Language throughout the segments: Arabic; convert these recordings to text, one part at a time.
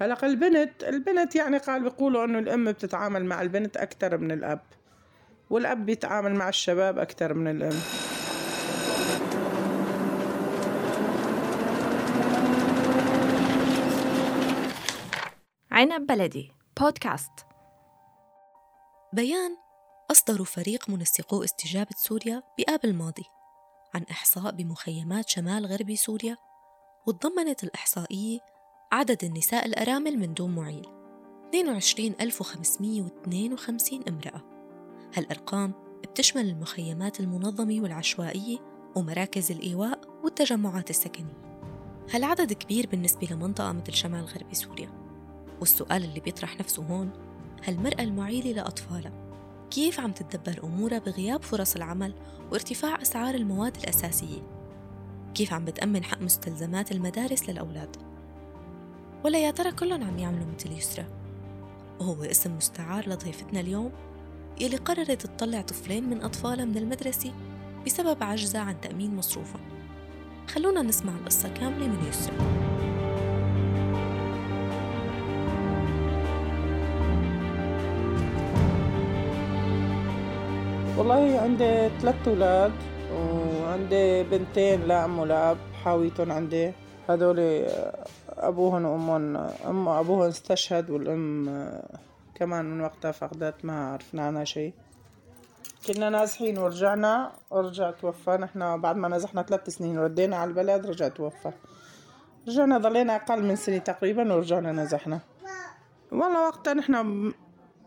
هلا البنت. البنت يعني قال بيقولوا إنه الأم بتتعامل مع البنت أكثر من الأب والأب بيتعامل مع الشباب أكثر من الأم. عنب بلدي بودكاست. بيان أصدروا فريق منسقو استجابة سوريا بآب الماضي عن إحصاء بمخيمات شمال غربي سوريا وتضمنت الإحصائية عدد النساء الأرامل من دون معيل. 22552 امرأة. هالأرقام بتشمل المخيمات المنظمة والعشوائية ومراكز الإيواء والتجمعات السكنية. هالعدد كبير بالنسبة لمنطقة مثل شمال غربي سوريا. والسؤال اللي بيطرح نفسه هون هالمرأة المعيلة لأطفالها كيف عم تتدبر أمورها بغياب فرص العمل وارتفاع أسعار المواد الأساسية؟ كيف عم بتأمن حق مستلزمات المدارس للأولاد؟ ولا يا ترى كلهم عم يعملوا مثل يسرى؟ وهو اسم مستعار لضيفتنا اليوم يلي قررت تطلع طفلين من أطفالها من المدرسة بسبب عجزها عن تأمين مصروفها. خلونا نسمع القصة كاملة من يسرى. والله عندي ثلاث أولاد وعندي بنتين لا أم ولا أب حاويتهم عندي. هدول أبوهن وأمهن أم أبوهن استشهد والأم كمان من وقتها فقدت ما عرفنا عنها شيء. كنا نازحين ورجعنا ورجع توفى. نحن بعد ما نزحنا ثلاث سنين ردينا على البلد رجع توفى. رجعنا ضلينا أقل من سنة تقريبا ورجعنا نزحنا. والله وقتها نحن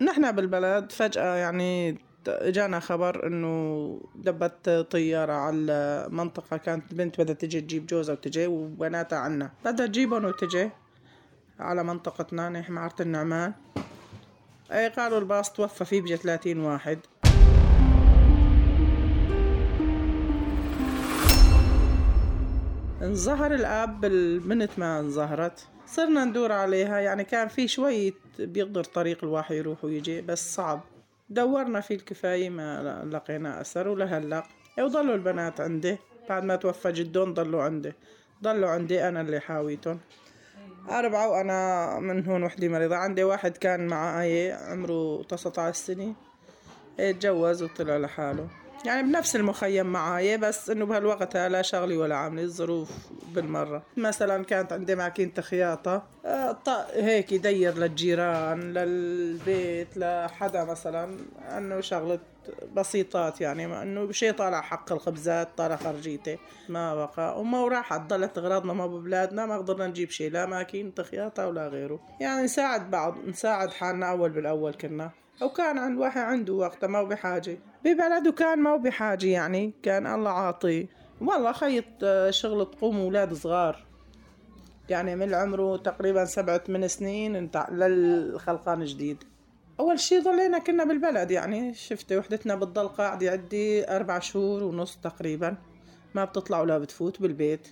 نحن بالبلد فجأة يعني جانا خبر إنه دبت طيارة على منطقة كانت البنت بدها تجي تجيب جوزها وتجي وبناتها عنا. بدها تجيبهم وتجي على منطقتنا نحن معرة النعمان. أي قالوا الباص توفى فيه بجي 30 واحد. انظهر الآب البنت ما انظهرت. صرنا ندور عليها يعني كان في شوية بيقدر طريق الواحد يروح ويجي بس صعب. دورنا فيه الكفاية ما لقينا أثر ولهلا وضلوا البنات عندي. بعد ما توفى جدون ضلوا عندي. ضلوا عندي أنا اللي حاويتهم. أربعة وأنا من هون وحدي مريضة. عندي واحد كان معي عمره 19 سنة اتجوز وطلع لحاله. يعني بنفس المخيم معاي بس إنه بهالوقت لا شغلي ولا عاملي الظروف بالمرة. مثلا كانت عندي ماكينة خياطة آه، هيك يدير للجيران للبيت لحدا مثلا إنه شغلة بسيطات يعني إنه شيء طالع حق الخبزات طالع خرجيتي ما بقى وما راحت ضلت أغراضنا ما ببلادنا ما قدرنا نجيب شيء لا ماكينة خياطة ولا غيره. يعني نساعد بعض نساعد حالنا أول بالأول كنا. وكان عند واحد عنده وقتها ما هو بحاجة. ببلده كان ما هو بحاجة يعني كان الله عاطيه والله خيط آه، شغل تقوم أولاد صغار. يعني من عمره تقريبا سبعة ثمان سنين للخلقان جديد. أول شي ضلينا كنا بالبلد يعني. شفتي وحدتنا بتضل قاعدة عندي أربع شهور ونص تقريبا. ما بتطلع ولا بتفوت بالبيت.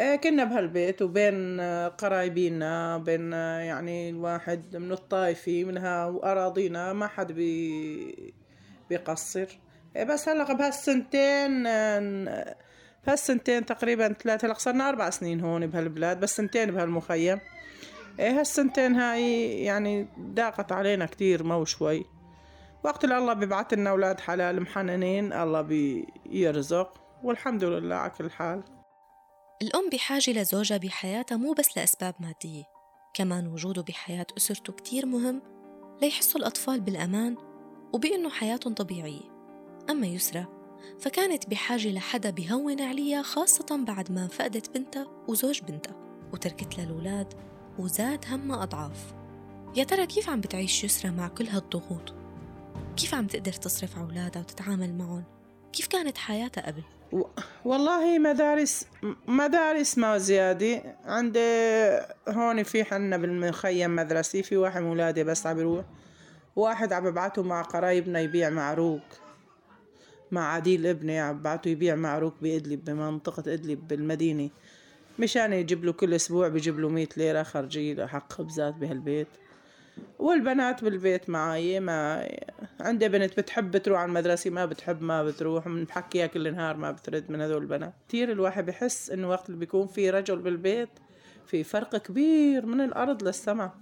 كنا بهالبيت وبين آه، قرايبينا بين آه، يعني الواحد من الطايفي منها وأراضينا ما حد بي بيقصر. بس هلا بهالسنتين آه، بهالسنتين تقريبا ثلاثة هلا صرنا أربع سنين هون بهالبلاد بس سنتين بهالمخيم. هالسنتين هاي يعني ضاقت علينا كتير مو شوي. وقت اللي الله بيبعت لنا أولاد حلال محننين الله بيرزق والحمد لله على كل حال. الأم بحاجة لزوجها بحياتها مو بس لأسباب مادية كمان وجوده بحياة أسرته كتير مهم ليحسوا الأطفال بالأمان وبأنه حياتهم طبيعية أما يسرى فكانت بحاجة لحدا بهون عليها خاصة بعد ما فقدت بنتها وزوج بنتها وتركت لها وزاد همها أضعاف يا ترى كيف عم بتعيش يسرى مع كل هالضغوط؟ كيف عم تقدر تصرف على أولادها وتتعامل معهم؟ كيف كانت حياتها قبل؟ والله مدارس مدارس ما زيادة. عندي هون في حنا بالمخيم مدرسي في واحد من ولادي بس عم بيروح واحد عم ببعته مع قرايبنا يبيع معروك. مع عديل ابني عم ببعته يبيع معروك بإدلب بمنطقة إدلب بالمدينة. مشان يجيب له كل أسبوع بيجيب له مية ليرة خرجي حق خبزات بهالبيت. والبنات بالبيت معي ما عندي بنت بتحب تروح على المدرسة ما بتحب ما بتروح بنحكيها كل نهار ما بترد من هذول البنات. كثير الواحد بحس إنه وقت اللي بيكون في رجل بالبيت في فرق كبير من الأرض للسماء.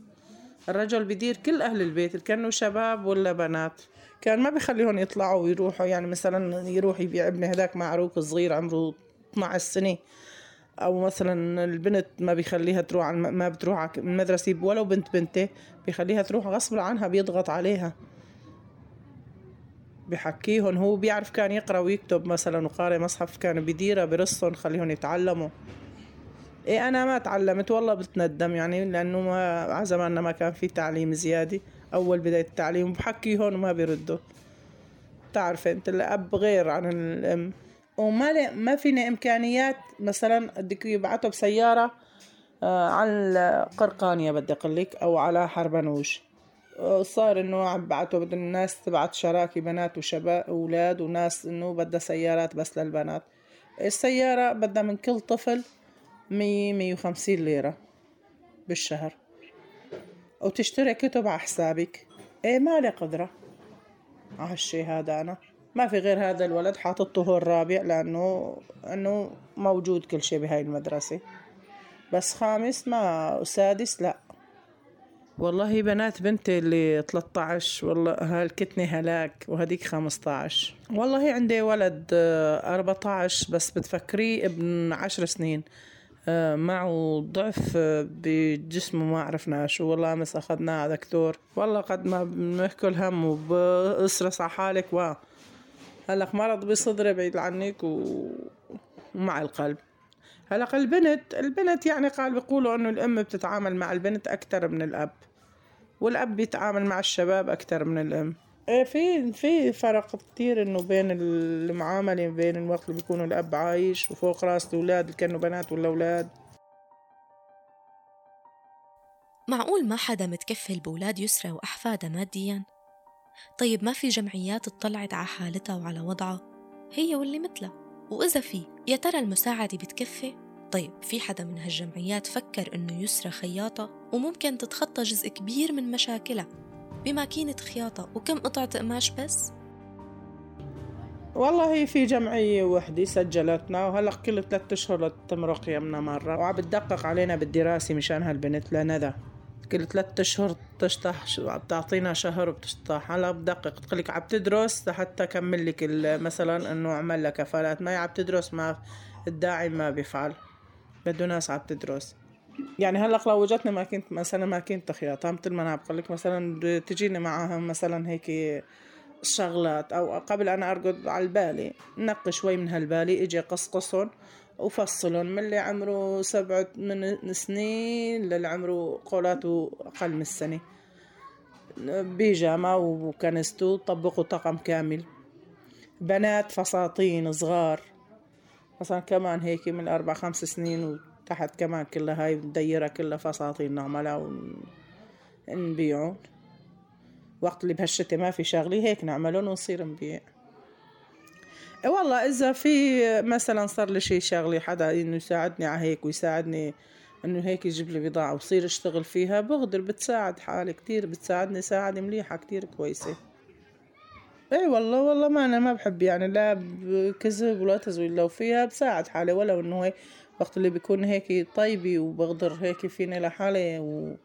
الرجل بيدير كل أهل البيت كانوا شباب ولا بنات. كان ما بيخليهم يطلعوا ويروحوا يعني مثلا يروح يبيع ابني هذاك معروك صغير عمره 12 سنة. أو مثلا البنت ما بيخليها تروح ما بتروح على المدرسة ولو بنت بنتة بيخليها تروح غصب عنها بيضغط عليها. بحكيهم هو بيعرف كان يقرأ ويكتب مثلا وقارئ مصحف كان بديرة برصهم خليهم يتعلموا. إيه أنا ما تعلمت والله بتندم يعني لأنه ما على زماننا ما كان في تعليم زيادة. أول بداية التعليم بحكي هون وما بيردوا. تعرف أنت الأب غير عن الأم. وما ما فينا إمكانيات. مثلا بدك يبعثوا بسيارة آه على قرقانية بدي أقول لك أو على حربنوش. صار إنه عم بعتوا بدهم الناس تبعت شراكي بنات وشباب أولاد وناس إنه بدها سيارات بس للبنات. السيارة بدها من كل طفل مية مية وخمسين ليرة بالشهر. وتشتري كتب على حسابك. إيه مالي قدرة على هالشي هذا أنا. ما في غير هذا الولد حاططه هو الرابع لأنه انه موجود كل شي بهاي المدرسة. بس خامس ما سادس لا. والله بنات بنتي اللي 13 والله هالكتنة هلاك وهديك 15 والله عندي ولد 14 آه، بس بتفكريه ابن 10 سنين. آه، معه ضعف آه، بجسمه ما عرفنا شو والله أمس أخذناه على دكتور. والله قد ما بنحكي الهم وبأسرس على حالك و هلق مرض بصدري بعيد عنك و... ومع القلب. هلا البنت البنت يعني قال بيقولوا إنه الأم بتتعامل مع البنت أكثر من الأب والأب بيتعامل مع الشباب أكثر من الأم. إيه في في فرق كتير إنه بين المعاملة بين الوقت اللي بيكون الأب عايش وفوق رأس الأولاد اللي كانوا بنات ولا أولاد معقول ما حدا متكفل بولاد يسرى واحفادها ماديا؟ طيب ما في جمعيات اطلعت على حالتها وعلى وضعها؟ هي واللي مثلها. وإذا في يا ترى المساعدة بتكفي؟ طيب في حدا من هالجمعيات فكر إنه يسرى خياطة وممكن تتخطى جزء كبير من مشاكلها؟ بماكينة خياطة وكم قطعة قماش بس؟ والله في جمعية وحدة سجلتنا وهلأ كل ثلاثة أشهر تمرق يمنا مرة. وعم بتدقق علينا بالدراسة مشان هالبنت لندى كل ثلاثة أشهر تشطح بتعطينا شهر وبتشطح. هلا بدقق. تقول لك عم تدرس لحتى كمل لك مثلا إنه عمل لك كفالات. ما عم تدرس ما الداعم ما بيفعل. بده ناس عم تدرس. يعني هلا لو وجدتني ما كنت مثلا ما كنت خياطة مثل ما أنا بقول لك مثلا تجيني معها مثلا هيك شغلات. أو قبل أنا أرقد على البالي نقي شوي من هالبالي إجي قصقصهم. وفصلهم من اللي عمره سبعة من سنين للي عمره قولاته أقل من السنة. بيجامة وكنستو طبقوا طقم كامل. بنات فساتين صغار. مثلا كمان هيك من أربع خمس سنين وتحت كمان كلها هاي مديرة كلها فساتين نعملها ونبيعون وقت اللي بهالشتي ما في شغلي هيك نعملهم ونصير نبيع. والله إذا في مثلا صار لي شي شغلة حدا إنه يساعدني على هيك ويساعدني إنه هيك يجيب لي بضاعة وصير اشتغل فيها بقدر بتساعد حالي كتير بتساعدني ساعد مليحة كتير كويسة. اي والله والله ما أنا ما بحب يعني لا كذب ولا تزويد لو فيها بساعد حالي ولو إنه هيك وقت اللي بيكون هيك طيبي وبقدر هيك فيني لحالي و...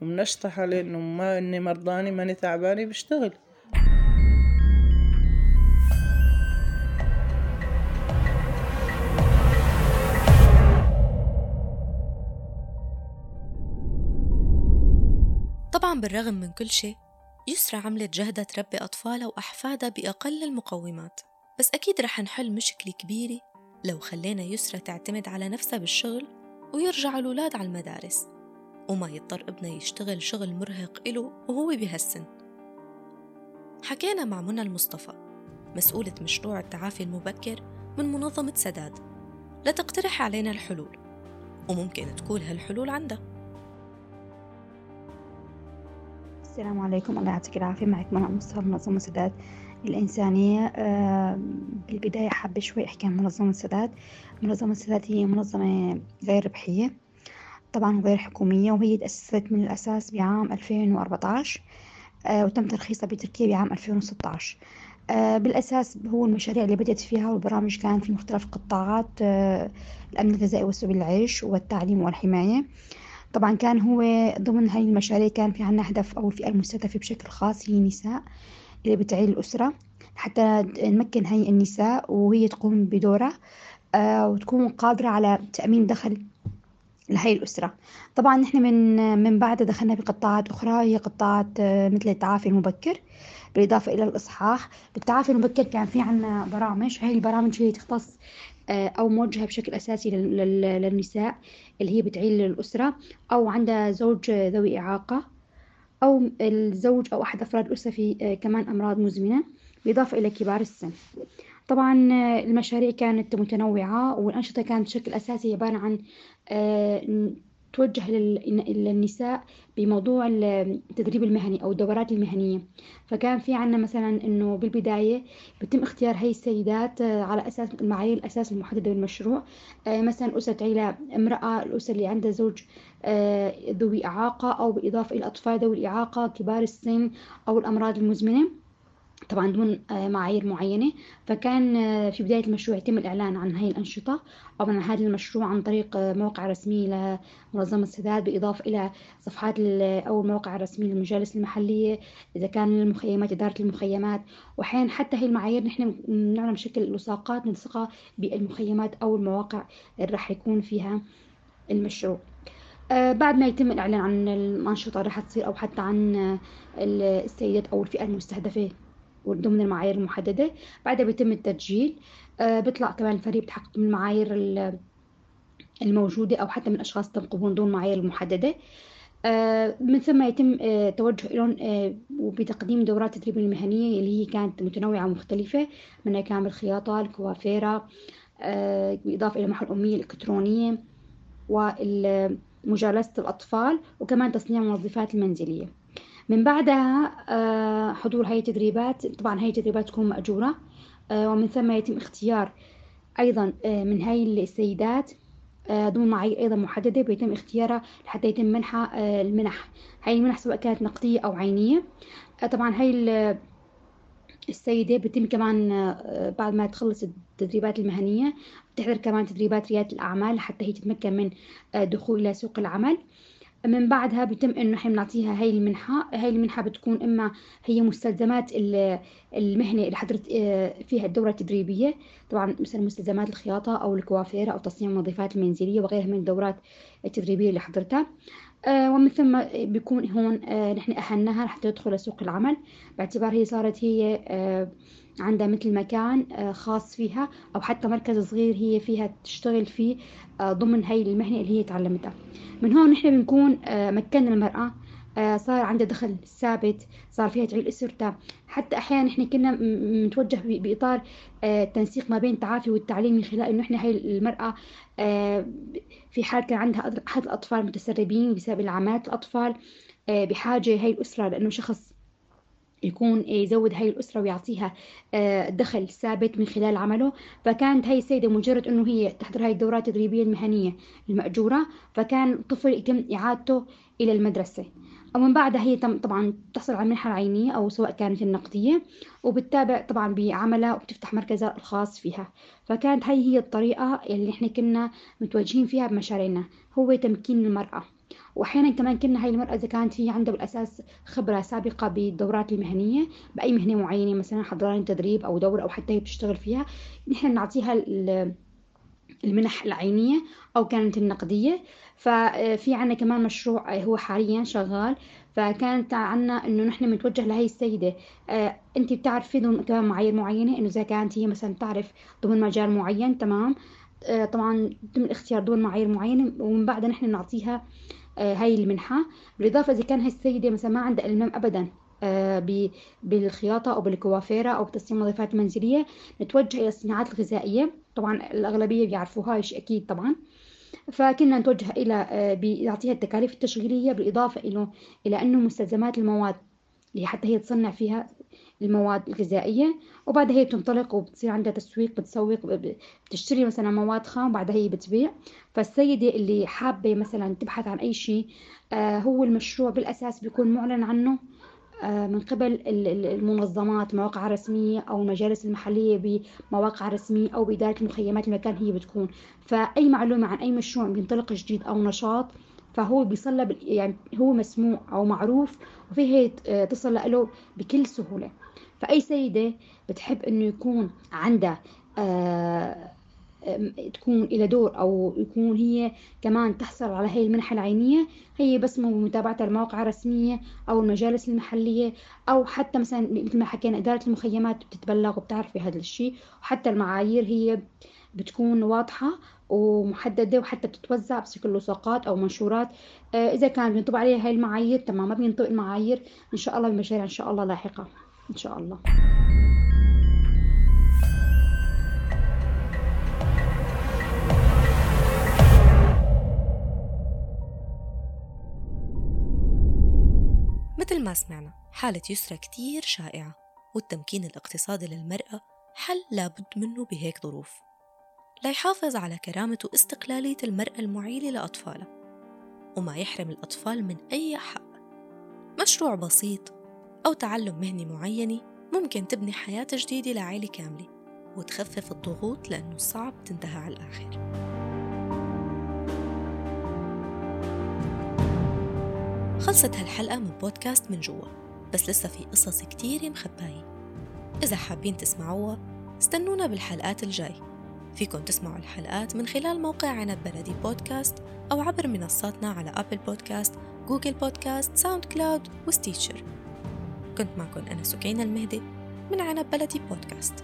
ومنشطة حالي إنه ما إني مرضاني ماني تعباني بشتغل. طبعا بالرغم من كل شيء يسرى عملت جهدها تربي أطفالها وأحفادها بأقل المقومات. بس أكيد رح نحل مشكلة كبيرة لو خلينا يسرى تعتمد على نفسها بالشغل ويرجع الأولاد على المدارس. وما يضطر ابنها يشتغل شغل مرهق إله وهو بهالسن حكينا مع منى المصطفى مسؤولة مشروع التعافي المبكر من منظمة سداد لتقترح علينا الحلول وممكن تكون هالحلول عندها. السلام عليكم. الله يعطيك العافية. معك منى مصطفى منظمة سداد الإنسانية. بالبداية حابة شوي أحكي عن منظمة سداد منظمة سداد هي منظمة غير ربحية طبعا غير حكومية وهي تأسست من الأساس بعام 2014 آه، وتم ترخيصها بتركيا بعام 2016 آه، بالأساس هو المشاريع اللي بدأت فيها والبرامج كان في مختلف قطاعات آه، الأمن الغذائي وسبل العيش والتعليم والحماية. طبعا كان هو ضمن هاي المشاريع كان في عنا هدف أو الفئة المستهدفة بشكل خاص هي النساء اللي بتعيل الأسرة. حتى نمكن هاي النساء وهي تقوم بدورها آه، وتكون قادرة على تأمين دخل لهي الأسرة. طبعا نحن من من بعد دخلنا بقطاعات أخرى هي قطاعات مثل التعافي المبكر بالإضافة إلى الإصحاح. بالتعافي المبكر كان في عنا برامج هاي البرامج هي تختص آه، أو موجهة بشكل أساسي للنساء اللي هي بتعيل الأسرة أو عندها زوج ذوي إعاقة أو الزوج أو أحد أفراد الأسرة في آه، كمان أمراض مزمنة بالإضافة إلى كبار السن. طبعا آه، المشاريع كانت متنوعة والأنشطة كانت بشكل أساسي عبارة عن توجه للنساء بموضوع التدريب المهني أو الدورات المهنية. فكان في عنا مثلا أنه بالبداية بتم اختيار هاي السيدات آه، على أساس المعايير الأساس المحددة بالمشروع آه، مثلا أسرة عيلة امرأة الأسرة اللي عندها زوج آه، ذوي إعاقة أو بالإضافة إلى أطفال ذوي الإعاقة كبار السن أو الأمراض المزمنة. طبعا ضمن آه، معايير معينة. فكان آه، في بداية المشروع يتم الإعلان عن هاي الأنشطة. أو عن هذا المشروع عن طريق آه، موقع رسمي لمنظمة السداد بالإضافة إلى صفحات أو المواقع الرسمية للمجالس المحلية إذا كان المخيمات إدارة المخيمات. وأحيانا حتى هي المعايير نحن بنعمل بشكل لصاقات نلصقها بالمخيمات أو المواقع اللي راح يكون فيها المشروع. بعد ما يتم الإعلان عن الأنشطة راح تصير أو حتى عن السيدات أو الفئة المستهدفة ضمن المعايير المحددة. بعدها بيتم التسجيل. آه، بيطلع كمان الفريق بتحقق من المعايير الموجودة أو حتى من أشخاص تنقبون دون معايير محددة. آه، من ثم يتم آه، توجه لهم وبتقديم دورات التدريب المهنية اللي هي كانت متنوعة ومختلفة منها كان الخياطة الكوافيرة بالإضافة إلى محو الأمية الإلكترونية ومجالسة الأطفال وكمان تصنيع المنظفات المنزلية. من بعدها آه، حضور هاي التدريبات. طبعا هاي التدريبات تكون مأجورة آه، ومن ثم يتم اختيار أيضا آه، من هاي السيدات ضمن معايير أيضا محددة بيتم اختيارها لحتى يتم منحها المنح. هاي المنح سواء كانت نقدية أو عينية. طبعا هاي السيدة بتم كمان بعد ما تخلص التدريبات المهنية بتحضر كمان تدريبات ريادة الأعمال حتى هي تتمكن من دخول إلى سوق العمل. من بعدها بيتم إنه إحنا بنعطيها هاي المنحة. هاي المنحة بتكون إما هي مستلزمات المهنة اللي حضرت آه، فيها الدورة التدريبية. طبعا مثل مستلزمات الخياطة أو الكوافيرة أو تصنيع المنظفات المنزلية وغيرها من الدورات التدريبية اللي حضرتها. ومن ثم بيكون هون آه، نحن أهلناها حتى تدخل لسوق العمل. باعتبار هي صارت هي عندها مثل مكان خاص فيها أو حتى مركز صغير هي فيها تشتغل فيه ضمن هاي المهنة اللي هي تعلمتها. من هون نحن بنكون آه، مكنا المرأة آه، صار عندها دخل ثابت صار فيها تعيل أسرتها حتى أحيانا نحن كنا متوجه التنسيق آه، ما بين التعافي والتعليم من خلال إنه إحنا هاي المرأة في حال كان عندها أحد الأطفال متسربين بسبب العمات الأطفال بحاجة هاي الأسرة لأنه شخص يكون يزود هاي الأسرة ويعطيها آه، دخل ثابت من خلال عمله. فكانت هاي السيدة مجرد أنه هي تحضر هاي الدورات التدريبية المهنية المأجورة. فكان الطفل يتم إعادته إلى المدرسة. ومن بعدها هي طبعا تحصل على المنحة العينية أو سواء كانت النقدية وبتتابع طبعا بعملها وبتفتح مركزها الخاص فيها. فكانت هاي هي الطريقة اللي إحنا كنا متوجهين فيها بمشاريعنا هو تمكين المرأة. واحيانا كمان كنا هاي المرأة إذا كانت هي عندها بالأساس خبرة سابقة بالدورات المهنية بأي مهنة معينة مثلا حضران تدريب أو دورة أو حتى هي بتشتغل فيها نحن نعطيها المنح العينية أو كانت النقدية. ففي عنا كمان مشروع هو حاليا شغال. فكانت عنا إنه نحن متوجه لهي السيدة. آه أنت بتعرفي ضمن كمان معايير معينة إنه إذا كانت هي مثلا تعرف ضمن مجال معين تمام. آه طبعا تم الاختيار ضمن معايير معينة ومن بعدها نحن نعطيها آه، هاي المنحة. بالإضافة إذا كان هاي السيدة مثلا ما عندها إلمام أبدا آه، بالخياطة أو بالكوافيرة أو بتصميم النظافات المنزلية نتوجه إلى الصناعات الغذائية. طبعا الأغلبية بيعرفوها شيء أكيد طبعا. فكنا نتوجه إلى آه، بيعطيها التكاليف التشغيلية بالإضافة إلى إلى أنه مستلزمات المواد اللي حتى هي تصنع فيها المواد الغذائية وبعدها هي بتنطلق وبتصير عندها تسويق بتسوق بتشتري مثلا مواد خام وبعدها هي بتبيع. فالسيدة اللي حابة مثلا تبحث عن أي شيء آه هو المشروع بالأساس بيكون معلن عنه. من قبل المنظمات مواقع رسمية أو المجالس المحلية بمواقع رسمية أو بإدارة المخيمات المكان هي بتكون. فأي معلومة عن أي مشروع بينطلق جديد أو نشاط فهو بيصل يعني هو مسموع أو معروف وفي هي تصل له بكل سهولة. فأي سيدة بتحب إنه يكون عندها آه تكون إلى دور أو يكون هي كمان تحصل على هاي المنحة العينية. هي بس بمتابعة المواقع الرسمية أو المجالس المحلية أو حتى مثلا مثل ما حكينا إدارة المخيمات بتتبلغ وبتعرف في هذا الشيء. وحتى المعايير هي بتكون واضحة ومحددة وحتى بتتوزع بشكل لصاقات أو منشورات. آه، إذا كان بينطبق عليها هاي المعايير تمام ما بينطبق المعايير. إن شاء الله بمشاريع إن شاء الله لاحقة. إن شاء الله. ما سمعنا. حالة يسرى كتير شائعة والتمكين الاقتصادي للمرأة حل لابد منه بهيك ظروف. ليحافظ على كرامة واستقلالية المرأة المعيلة لأطفالها وما يحرم الأطفال من أي حق. مشروع بسيط أو تعلم مهنة معينة ممكن تبني حياة جديدة لعائلة كاملة وتخفف الضغوط لأنه صعب تنتهى على الآخر. خلصت هالحلقة من بودكاست من جوا بس لسه في قصص كتير مخباية إذا حابين تسمعوها استنونا بالحلقات الجاي. فيكن تسمعوا الحلقات من خلال موقع عنب بلدي بودكاست أو عبر منصاتنا على أبل بودكاست جوجل بودكاست ساوند كلاود وستيتشر. كنت معكم أنا سكينة المهدي من عنب بلدي بودكاست.